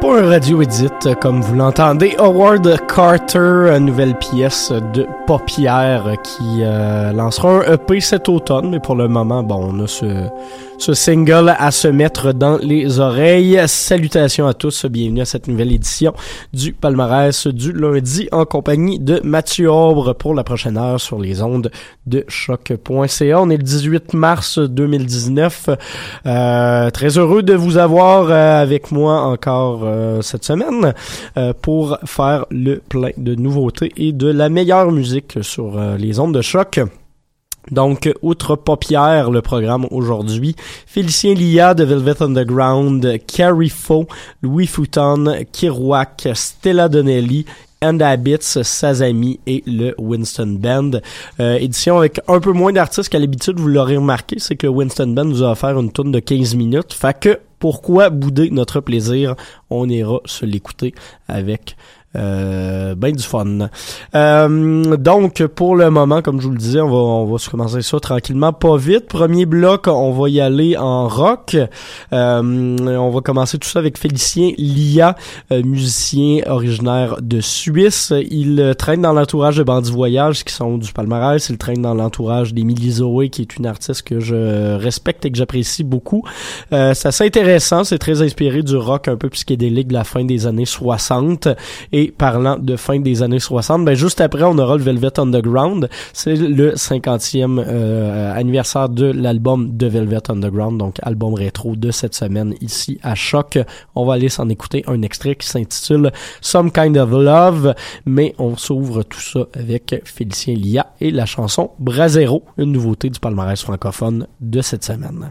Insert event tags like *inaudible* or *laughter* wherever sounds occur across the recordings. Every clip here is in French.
pas un radio edit comme vous l'entendez. Howard Carter, nouvelle pièce de Paupière qui euh, lancera un EP cet automne, mais pour le moment, bon, on a ce, ce single à se mettre dans les oreilles. Salutations à tous, bienvenue à cette nouvelle édition du palmarès du lundi en compagnie de Mathieu Aubre pour la prochaine heure sur les ondes de choc.ca. On est le 18 mars 2019. Euh, très heureux de vous avoir euh, avec moi encore euh, cette semaine euh, pour faire le plein de nouveautés et de la meilleure musique sur les ondes de choc. Donc, outre Paupière, le programme aujourd'hui, Félicien Lia de Velvet Underground, Carrie Faux, Louis Fouton, Kirouac, Stella Donnelly And Habits, Sazami et le Winston Band. Euh, édition avec un peu moins d'artistes qu'à l'habitude, vous l'aurez remarqué, c'est que le Winston Band nous a offert une tourne de 15 minutes. Fait que, pourquoi bouder notre plaisir? On ira se l'écouter avec euh, ben du fun. Euh, donc pour le moment, comme je vous le disais, on va on va se commencer ça tranquillement, pas vite. Premier bloc, on va y aller en rock. Euh, on va commencer tout ça avec Félicien Lia, euh, musicien originaire de Suisse. Il traîne dans l'entourage de Bandit Voyage qui sont du palmarès. Il traîne dans l'entourage d'Emily Zoé qui est une artiste que je respecte et que j'apprécie beaucoup. Euh, c'est intéressant, c'est très inspiré du rock un peu psychédélique de la fin des années 60 et parlant de fin des années 60, ben juste après, on aura le Velvet Underground. C'est le 50e euh, anniversaire de l'album de Velvet Underground, donc album rétro de cette semaine ici à Choc. On va aller s'en écouter un extrait qui s'intitule Some Kind of Love, mais on s'ouvre tout ça avec Félicien Lia et la chanson Brasero, une nouveauté du palmarès francophone de cette semaine.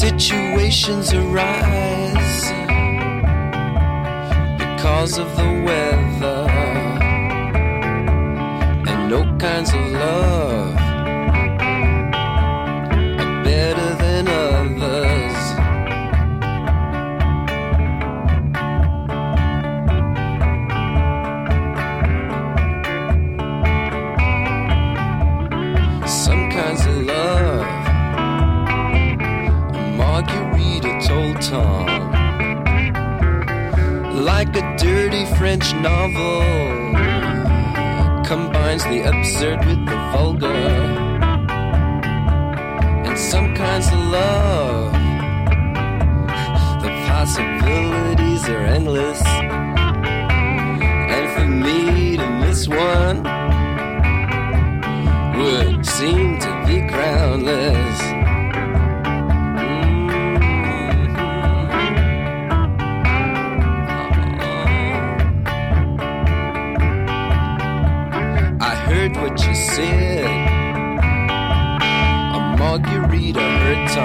Situations arise because of the weather and no kinds of love dirty French novel, combines the absurd with the vulgar. And some kinds of love, the possibilities are endless. And for me to miss one would seem to be groundless. A margarita hurt.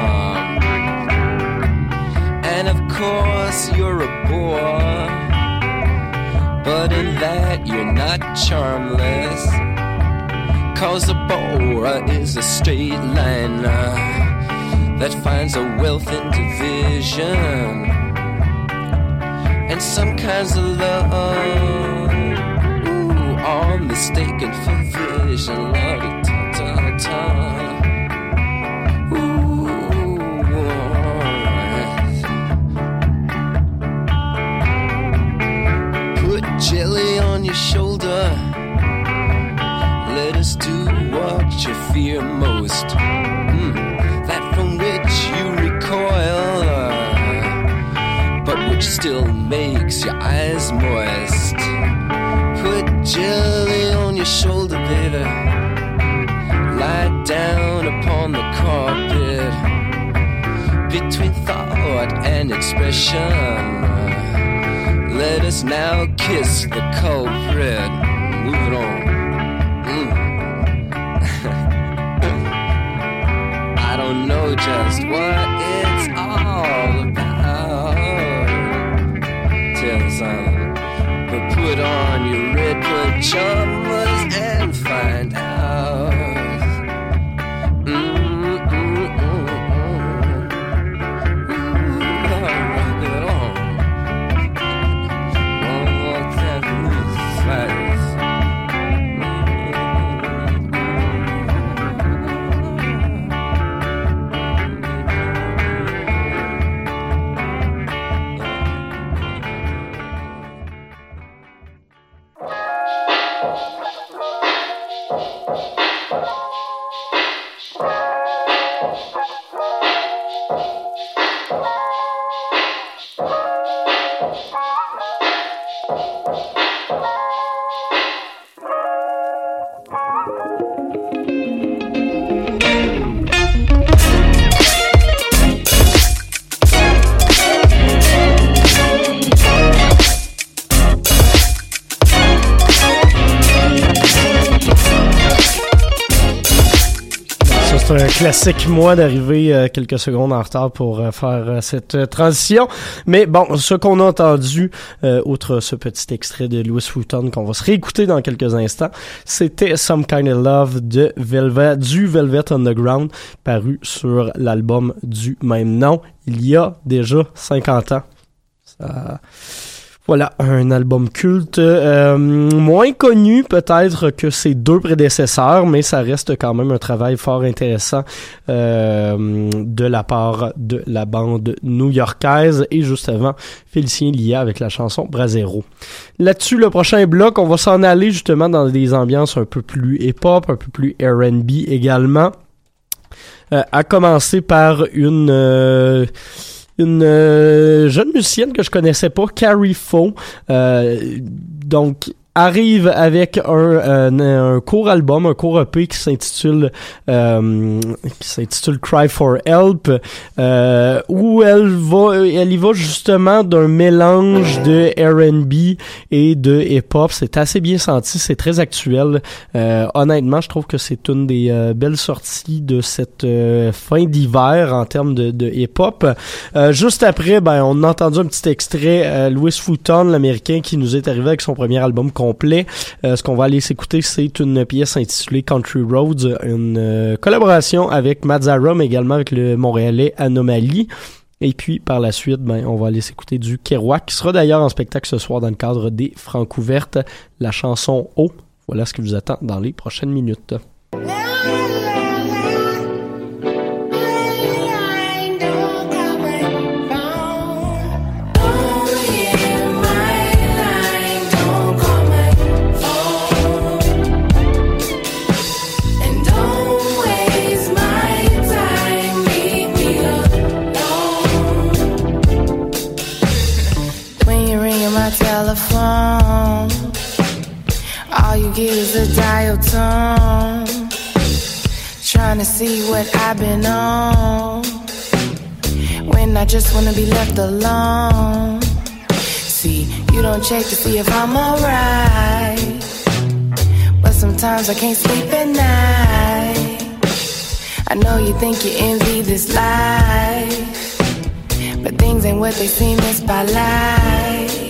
And of course, you're a bore. But in that, you're not charmless. Cause a Bora is a straight liner that finds a wealth in division and some kinds of love are mistaken for vision. Lordy, ta ta ta. Ooh. Put jelly on your shoulder. Let us do what you fear most. Mm, that from which you recoil, but which still makes your eyes moist. Jelly on your shoulder, baby. Lie down upon the carpet. Between thought and expression. Let us now kiss the culprit. Move it on. Mm. *laughs* I don't know just what it's all about. Tell us. But put on your red pajamas and find classique, moi, d'arriver euh, quelques secondes en retard pour euh, faire euh, cette euh, transition. Mais bon, ce qu'on a entendu, euh, outre ce petit extrait de Louis Wooten qu'on va se réécouter dans quelques instants, c'était Some Kind of Love de Velvet, du Velvet Underground, paru sur l'album du même nom, il y a déjà 50 ans. Ça... Voilà, un album culte, euh, moins connu peut-être que ses deux prédécesseurs, mais ça reste quand même un travail fort intéressant euh, de la part de la bande new-yorkaise et juste avant, Félicien Lia avec la chanson Brasero. Là-dessus, le prochain bloc, on va s'en aller justement dans des ambiances un peu plus hip-hop, un peu plus R&B également. Euh, à commencer par une... une euh, jeune musicienne que je connaissais pas, Carrie Faux. Euh, donc, arrive avec un, euh, un court album, un court EP qui s'intitule euh, qui s'intitule Cry for Help, euh, où elle va, elle y va justement d'un mélange de R&B et de hip-hop. C'est assez bien senti, c'est très actuel. Euh, honnêtement, je trouve que c'est une des euh, belles sorties de cette fin d'hiver en termes de, de hip-hop. juste après, ben, on a entendu un petit extrait Louis Fouton, l'américain, qui nous est arrivé avec son premier album complet. ce qu'on va aller s'écouter, c'est une pièce intitulée Country Roads, une collaboration avec Mazzara, mais également avec le Montréalais Anomaly. Et puis, par la suite, ben, on va aller s'écouter du Kerouac, qui sera d'ailleurs en spectacle ce soir dans le cadre des Francouvertes, la chanson O. Voilà ce qui vous attend dans les prochaines minutes. What I've been on. When I just wanna be left alone. See, you don't check to see if I'm alright. But sometimes I can't sleep at night. I know you think you envy this life. But things ain't what they seem, it's by lies.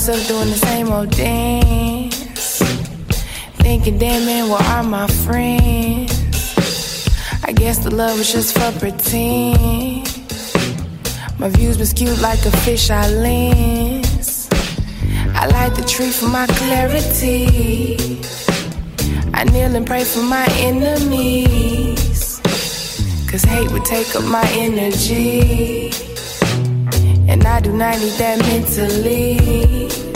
Myself doing the same old dance. Thinking, damn man, where are my friends? I guess the love was just for pretend. My views been skewed like a fisheye lens. I light the tree for my clarity. I kneel and pray for my enemies. Cause hate would take up my energy. Do not need that mentally.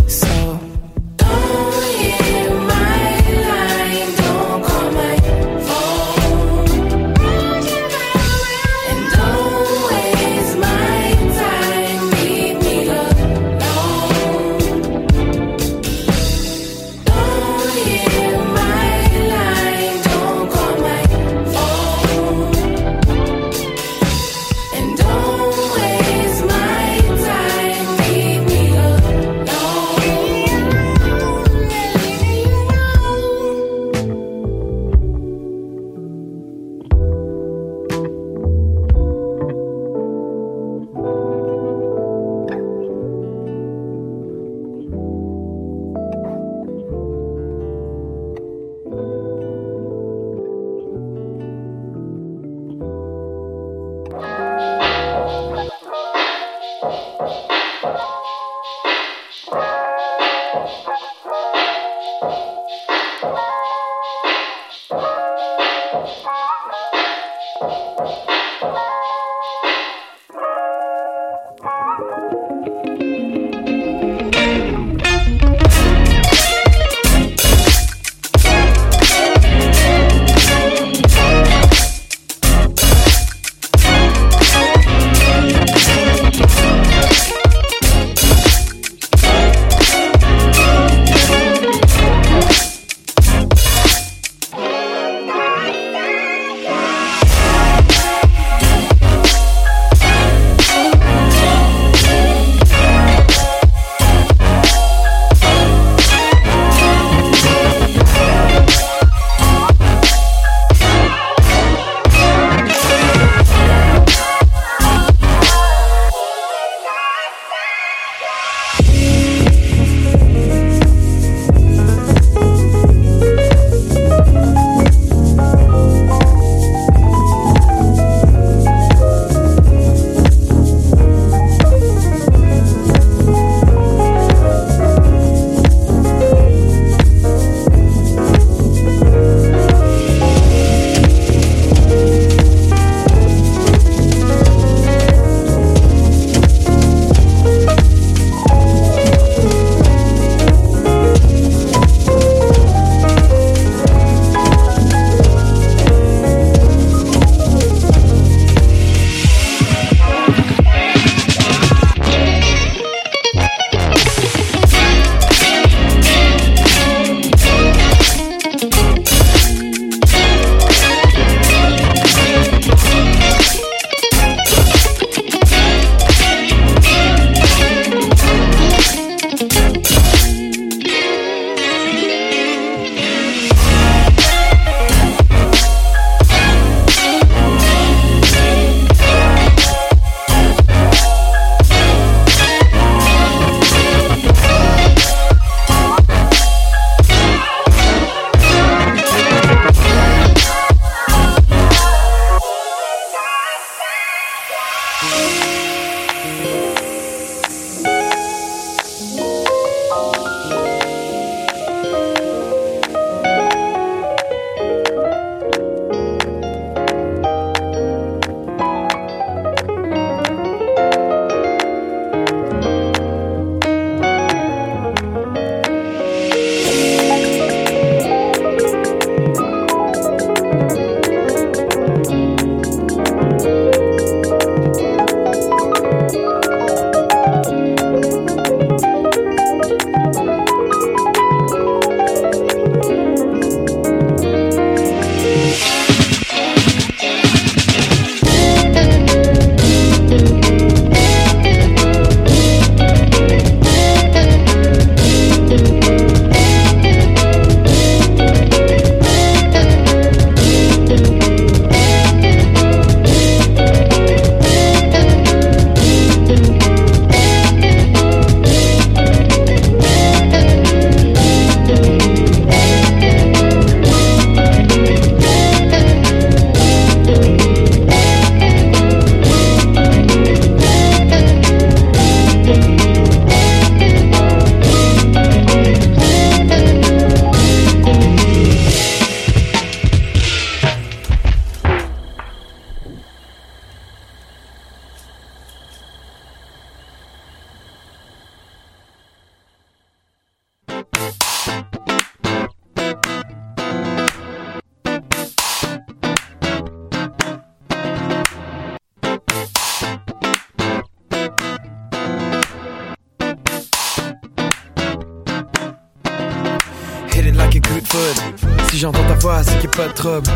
Pas de trouble.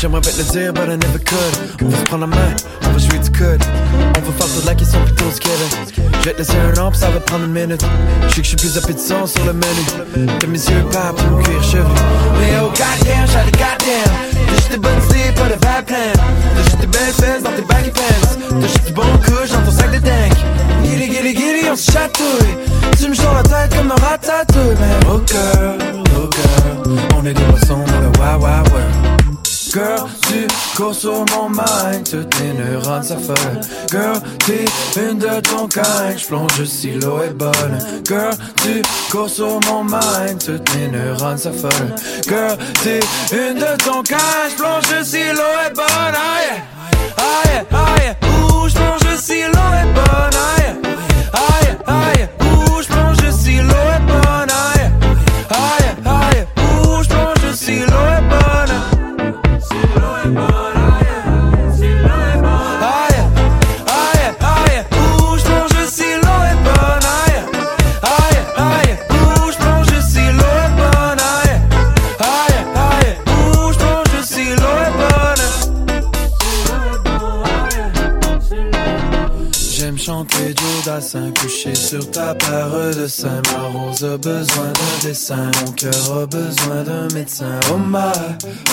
J'aimerais pas te le dire, but I never could. On va se prendre la main, on va jouer du coude. On va faire toute la question plutôt Kevin. Je vais te laisser un an, ça va prendre une minute. Je sais que je suis plus appétissant sur le menu. T'as mes yeux papes, mon cuir chevelu. Mais oh goddamn, j'ai des goddamn. T'as juste des bonnes idées, pas de bad plan. T'as juste des belles fesses dans tes baggy pants. T'as juste du bon couche dans ton sac de tank. Gilly, gilly, gilly, on se chatouille. Tu me sors la tête comme un ratatouille. Mon mind, toutes tes neurones s'affolent. Girl, t'es une de ton kind, j'plonge si l'eau est bonne. Girl, tu cours sur mon mind, toutes tes neurones s'affolent. Girl, t'es une de ton kind, j'plonge si l'eau est bonne. Yeah, ah yeah, ouh, j'plonge si l'eau ta paire de seins. Ma rose a besoin d'un dessin, mon cœur a besoin d'un médecin. Oh my,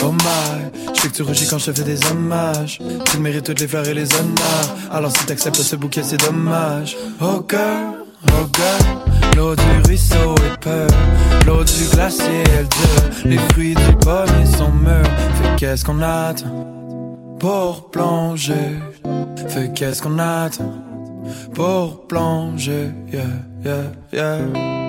oh my, je sais que tu rougis quand je fais des hommages. Tu mérites toutes les fleurs et les honneurs. Alors si t'acceptes ce bouquet, c'est dommage. Oh girl, oh girl, l'eau du ruisseau est peur. L'eau du glacier, elle dure. Les fruits du pommier sont mûrs. Fait qu'est-ce qu'on attend pour plonger? Fait qu'est-ce qu'on attend? pour plonger, yeah, yeah, yeah.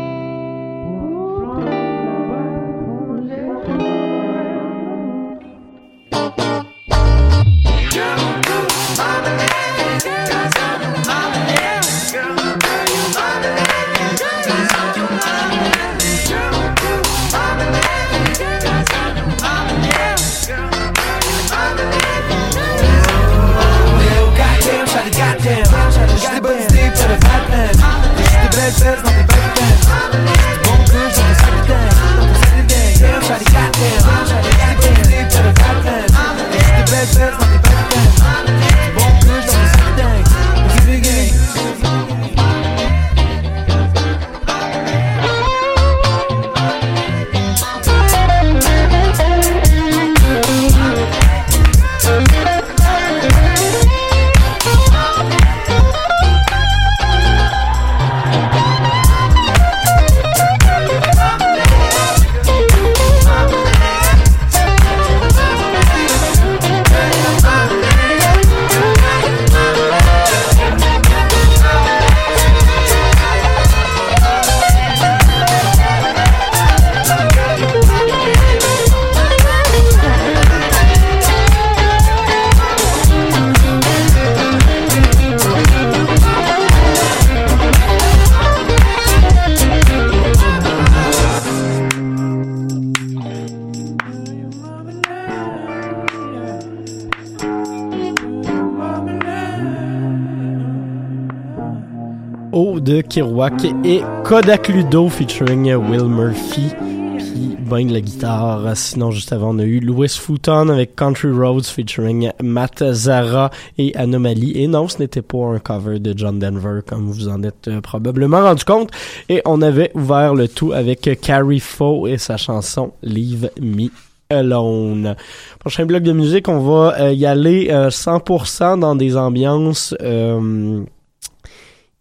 Kerouac et Kodak Ludo featuring Will Murphy qui baigne la guitare. Sinon, juste avant, on a eu Louis Futon avec Country Roads featuring Matt Zara et Anomaly. Et non, ce n'était pas un cover de John Denver, comme vous en êtes euh, probablement rendu compte. Et on avait ouvert le tout avec Carrie Faux et sa chanson Leave Me Alone. Prochain bloc de musique, on va euh, y aller euh, 100% dans des ambiances euh,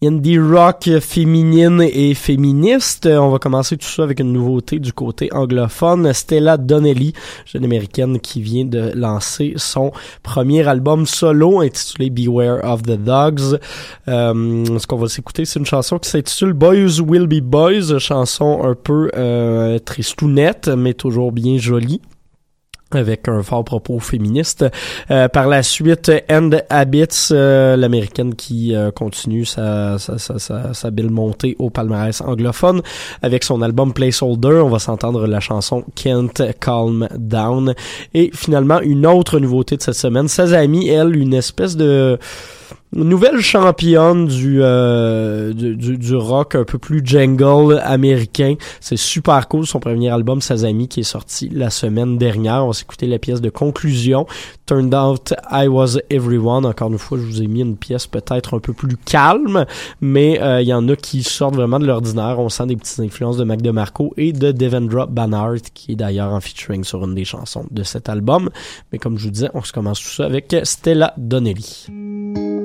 indie rock féminine et féministe. On va commencer tout ça avec une nouveauté du côté anglophone. Stella Donnelly, jeune américaine qui vient de lancer son premier album solo intitulé Beware of the Dogs. Euh, ce qu'on va s'écouter, c'est une chanson qui s'intitule Boys Will Be Boys, chanson un peu euh, tristounette, mais toujours bien jolie avec un fort propos féministe. Euh, par la suite, End Habits, euh, l'américaine qui euh, continue sa, sa, sa, sa, sa belle montée au palmarès anglophone avec son album Placeholder. On va s'entendre la chanson Can't Calm Down. Et finalement, une autre nouveauté de cette semaine, Sazami, elle, une espèce de nouvelle championne du, euh, du, du, du rock un peu plus jungle américain. C'est super cool, son premier album Sazami qui est sorti la semaine dernière. On va s'écouter la pièce de conclusion. Turned Out I Was Everyone. Encore une fois, je vous ai mis une pièce peut-être un peu plus calme, mais euh, il y en a qui sortent vraiment de l'ordinaire. On sent des petites influences de Mac DeMarco et de Devendra Banhart, qui est d'ailleurs en featuring sur une des chansons de cet album. Mais comme je vous disais, on se commence tout ça avec Stella Donnelly.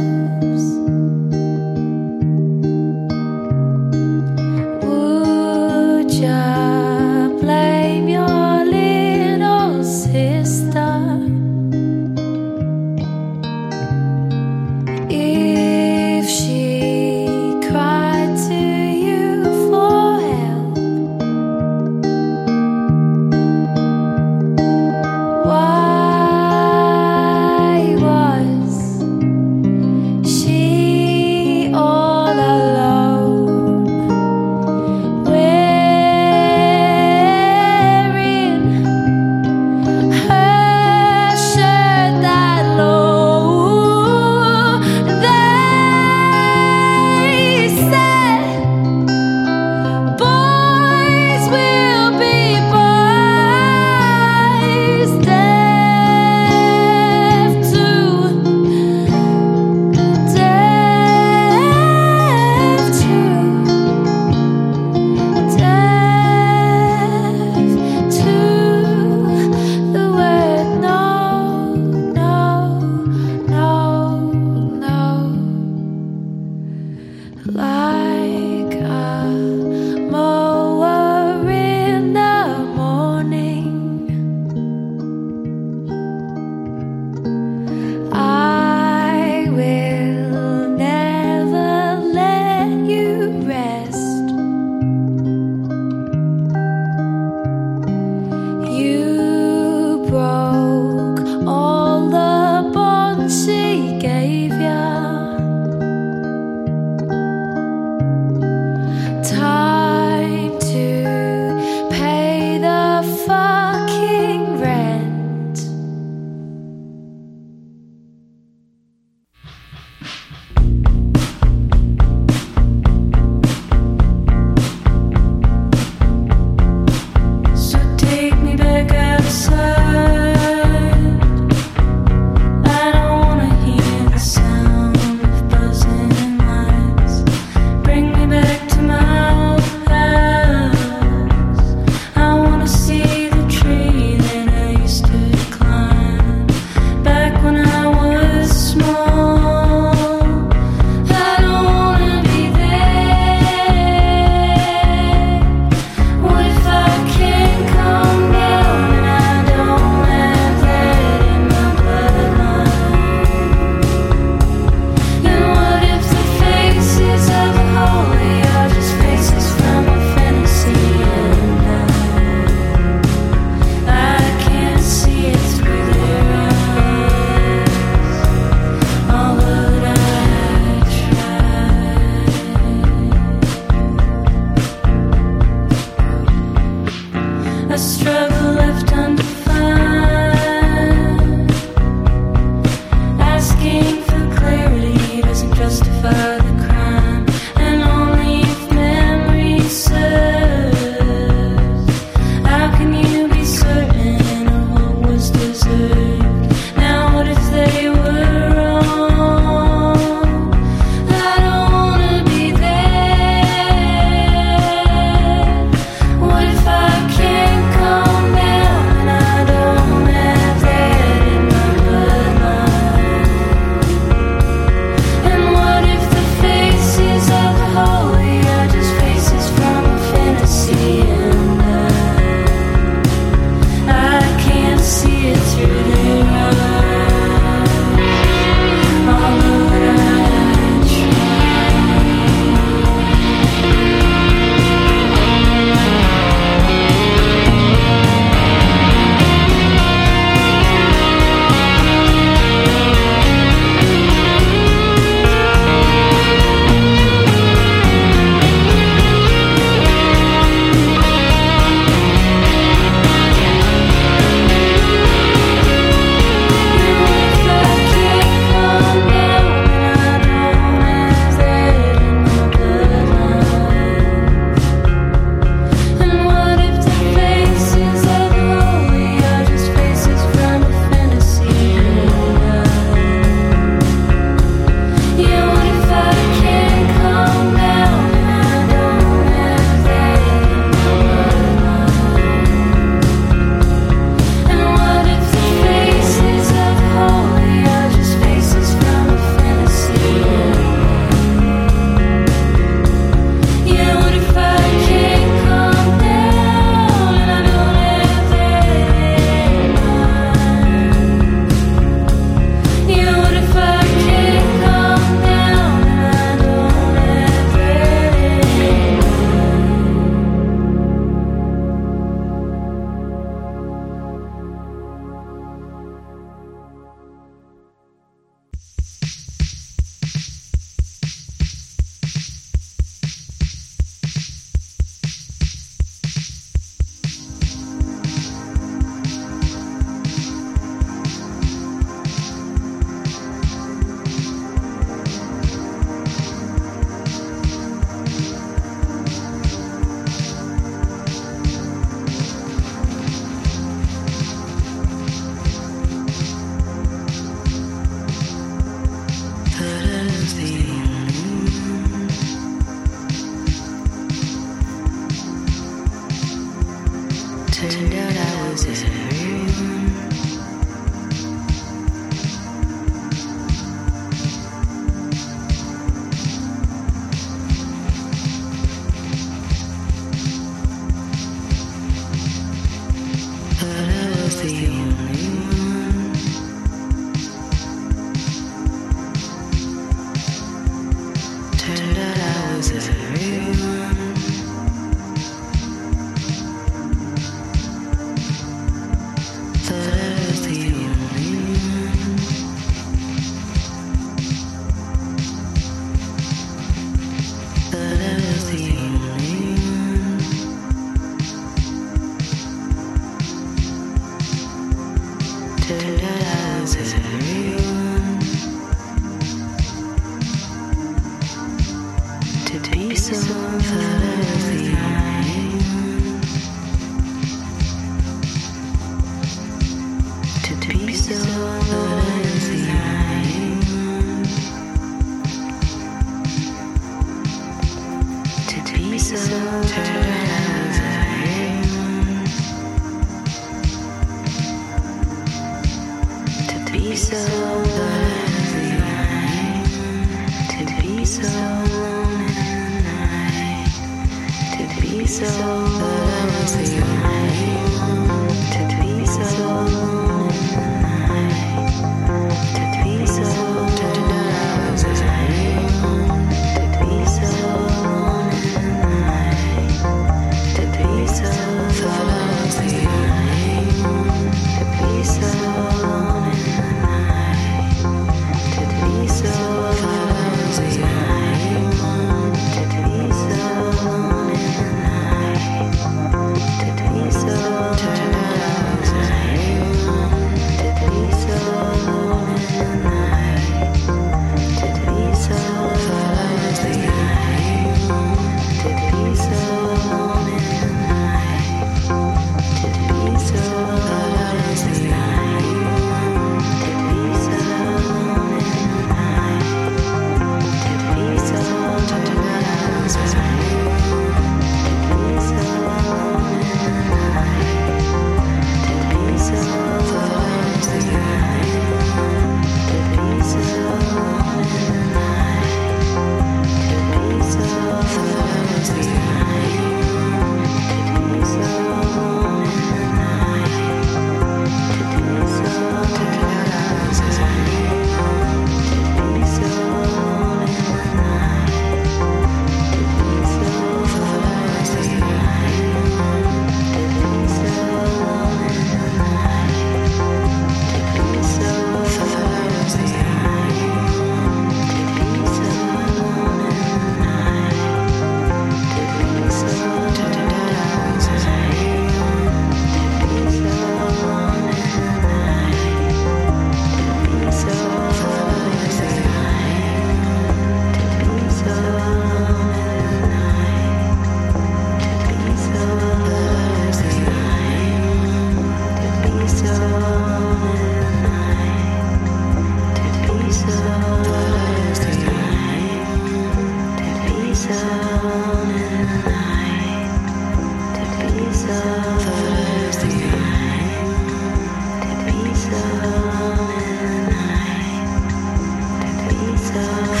stars.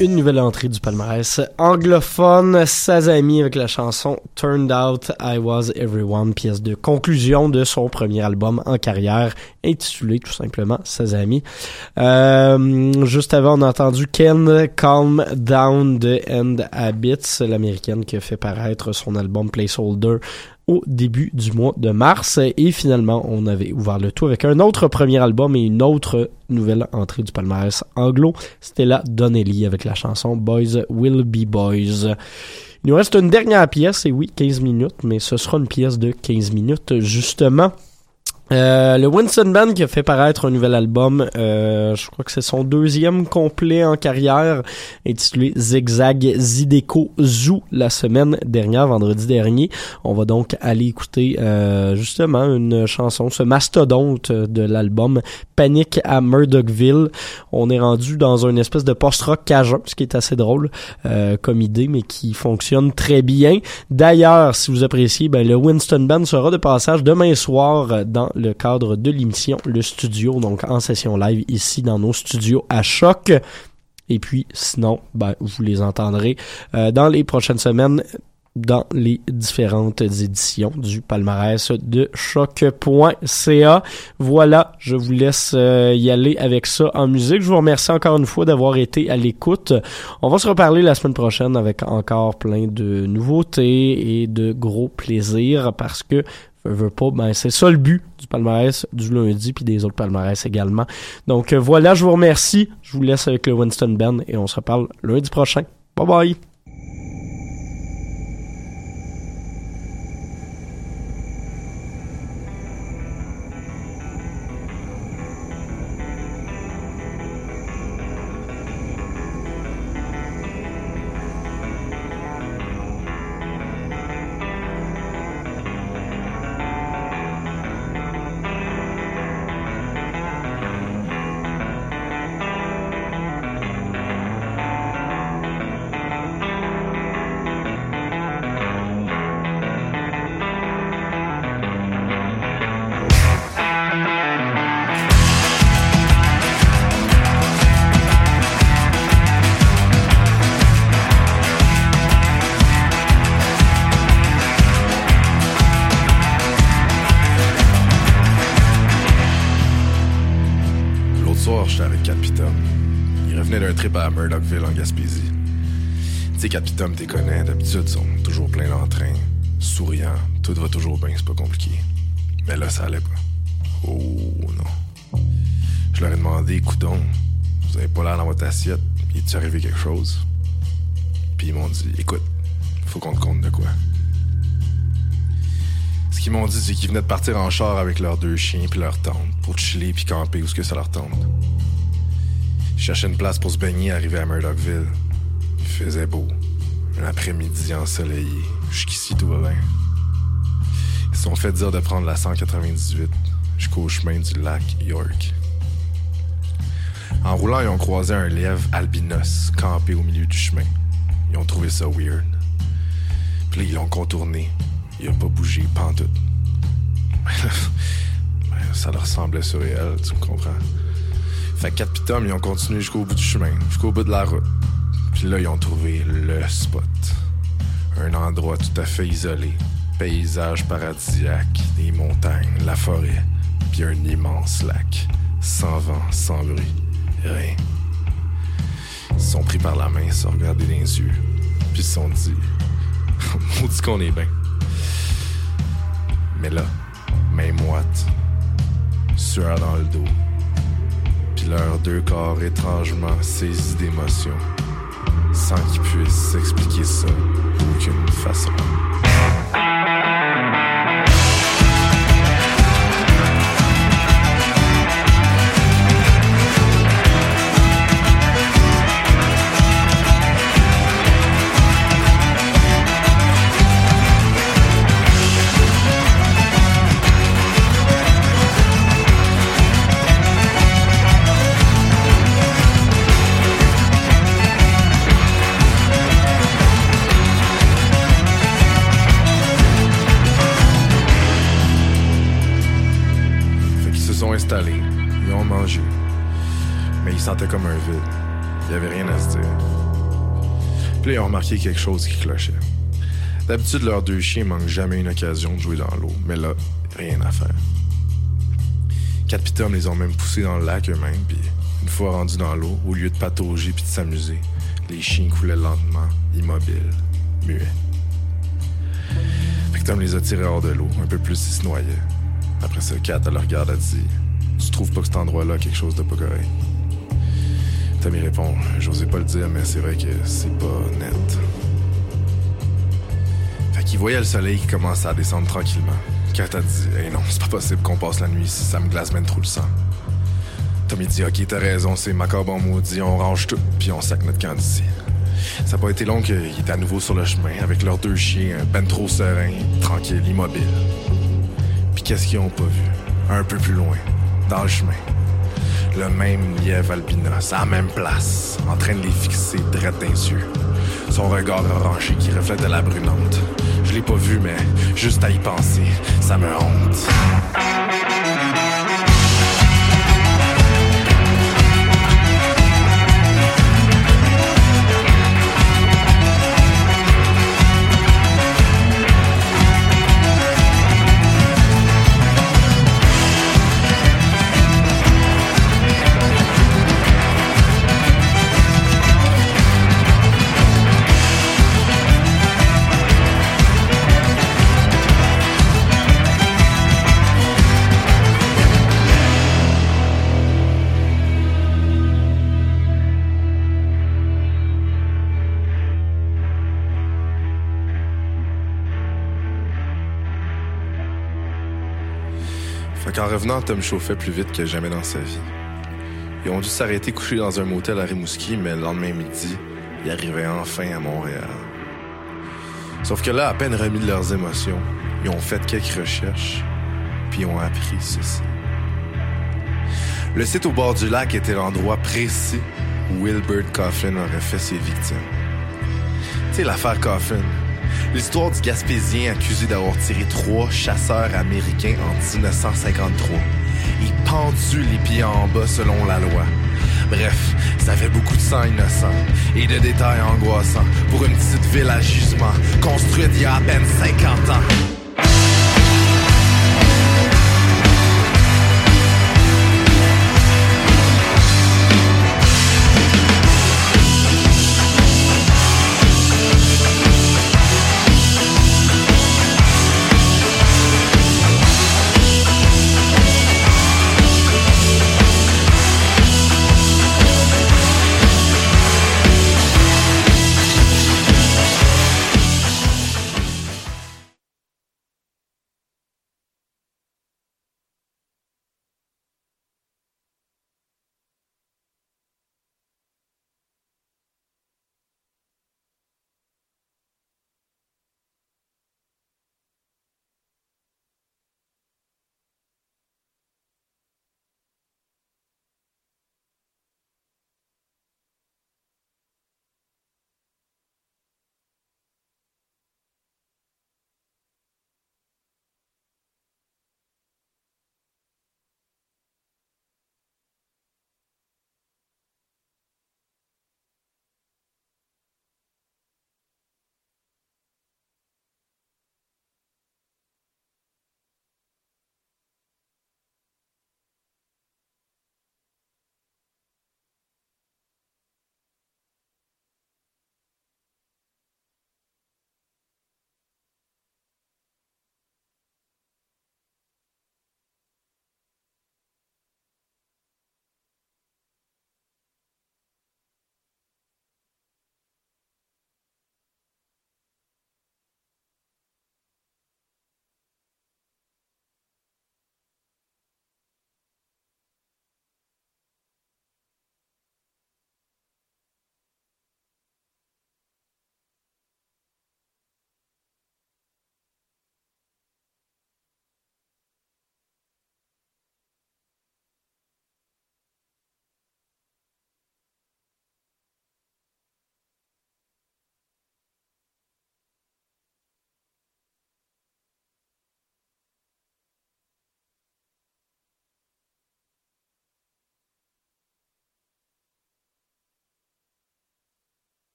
Une nouvelle entrée du palmarès anglophone, Sazami avec la chanson Turned Out I Was Everyone, pièce de conclusion de son premier album en carrière, intitulé tout simplement Sazami. Euh, juste avant, on a entendu Ken Calm Down de End Habits, l'américaine qui a fait paraître son album Placeholder au début du mois de mars. Et finalement, on avait ouvert le tout avec un autre premier album et une autre nouvelle entrée du palmarès anglo. C'était la Donnelly avec la chanson Boys Will Be Boys. Il nous reste une dernière pièce, et oui, 15 minutes, mais ce sera une pièce de 15 minutes, justement. Euh, le Winston Band qui a fait paraître un nouvel album, euh, je crois que c'est son deuxième complet en carrière, intitulé Zigzag Zideco Zoo la semaine dernière, vendredi dernier. On va donc aller écouter euh, justement une chanson, ce mastodonte de l'album Panic à Murdochville. On est rendu dans une espèce de post-rock cajun, ce qui est assez drôle euh, comme idée, mais qui fonctionne très bien. D'ailleurs, si vous appréciez, ben, le Winston Band sera de passage demain soir dans le cadre de l'émission Le Studio, donc en session live ici dans nos studios à Choc. Et puis sinon, ben, vous les entendrez euh, dans les prochaines semaines dans les différentes éditions du palmarès de choc.ca. Voilà, je vous laisse euh, y aller avec ça en musique. Je vous remercie encore une fois d'avoir été à l'écoute. On va se reparler la semaine prochaine avec encore plein de nouveautés et de gros plaisirs parce que veux pas, ben c'est ça le but du palmarès du lundi puis des autres palmarès également. Donc euh, voilà, je vous remercie. Je vous laisse avec le Winston Ben et on se reparle lundi prochain. Bye bye. Murdochville en Gaspésie. Tu t'es connais, d'habitude, ils sont toujours plein d'entrain, souriants, tout va toujours bien, c'est pas compliqué. Mais là, ça allait pas. Oh non. Je leur ai demandé, coudon, vous avez pas l'air dans votre assiette, il est arrivé quelque chose? Puis ils m'ont dit, écoute, faut qu'on te compte de quoi. Ce qu'ils m'ont dit, c'est qu'ils venaient de partir en char avec leurs deux chiens puis leur tente pour chiller puis camper où ce que ça leur tente. Ils cherchaient une place pour se baigner arrivé à Murdochville. Il faisait beau. Un après-midi ensoleillé. Jusqu'ici, tout va bien. Ils se sont fait dire de prendre la 198 jusqu'au chemin du lac York. En roulant, ils ont croisé un lièvre albinos campé au milieu du chemin. Ils ont trouvé ça weird. Puis ils l'ont contourné. Il a pas bougé, pantoute. *laughs* Ça leur semblait surréel, tu me comprends? Fait que Cat pis Tom, ils ont continué jusqu'au bout du chemin, jusqu'au bout de la route. Puis là, ils ont trouvé le spot. Un endroit tout à fait isolé. Paysage paradisiaque, des montagnes, la forêt, puis un immense lac. Sans vent, sans bruit, rien. Ils sont pris par la main, ils se sont regardés dans les yeux, puis ils se sont dit *laughs* Maudit qu'on est bien. Mais là, main moite, sueur dans le dos, puis leurs deux corps étrangement saisis d'émotion, sans qu'ils puissent s'expliquer ça d'aucune façon. Sentaient comme un vide. Il n'y avait rien à se dire. Puis ils ont remarqué quelque chose qui clochait. D'habitude, leurs deux chiens manquent jamais une occasion de jouer dans l'eau, mais là, rien à faire. Tom les ont même poussés dans le lac eux-mêmes, puis une fois rendus dans l'eau, au lieu de patauger puis de s'amuser, les chiens coulaient lentement, immobiles, muets. Tom les a tirés hors de l'eau, un peu plus ils se noyaient. Après ça, Kat, elle le regarde, elle dit Tu trouves pas que cet endroit-là a quelque chose de pas correct Tom il répond J'osais pas le dire, mais c'est vrai que c'est pas net. Fait qu'il voyait le soleil qui commençait à descendre tranquillement. Kat a dit Hey non, c'est pas possible qu'on passe la nuit ici, ça me glace même trop le sang. Tom il dit Ok, t'as raison, c'est macabre en maudit, on range tout, puis on sac notre camp d'ici. Ça n'a pas été long qu'il était à nouveau sur le chemin avec leurs deux chiens, ben trop serein, tranquille, immobile. Puis qu'est-ce qu'ils ont pas vu? Un peu plus loin, dans le chemin. Le même lièvre albinos, à la même place, en train de les fixer dans les yeux. Son regard orangé qui reflète de la brunante. Je l'ai pas vu, mais juste à y penser, ça me honte. Qu'en revenant, Tom chauffait plus vite que jamais dans sa vie. Ils ont dû s'arrêter coucher dans un motel à Rimouski, mais le lendemain midi, ils arrivaient enfin à Montréal. Sauf que là, à peine remis de leurs émotions, ils ont fait quelques recherches, puis ont appris ceci. Le site au bord du lac était l'endroit précis où Wilbert Coffin aurait fait ses victimes. Tu sais, l'affaire Coffin. L'histoire du Gaspésien accusé d'avoir tiré trois chasseurs américains en 1953 et pendu les pieds en bas selon la loi. Bref, ça fait beaucoup de sang innocent et de détails angoissants pour une petite ville à jugement construite il y a à peine 50 ans.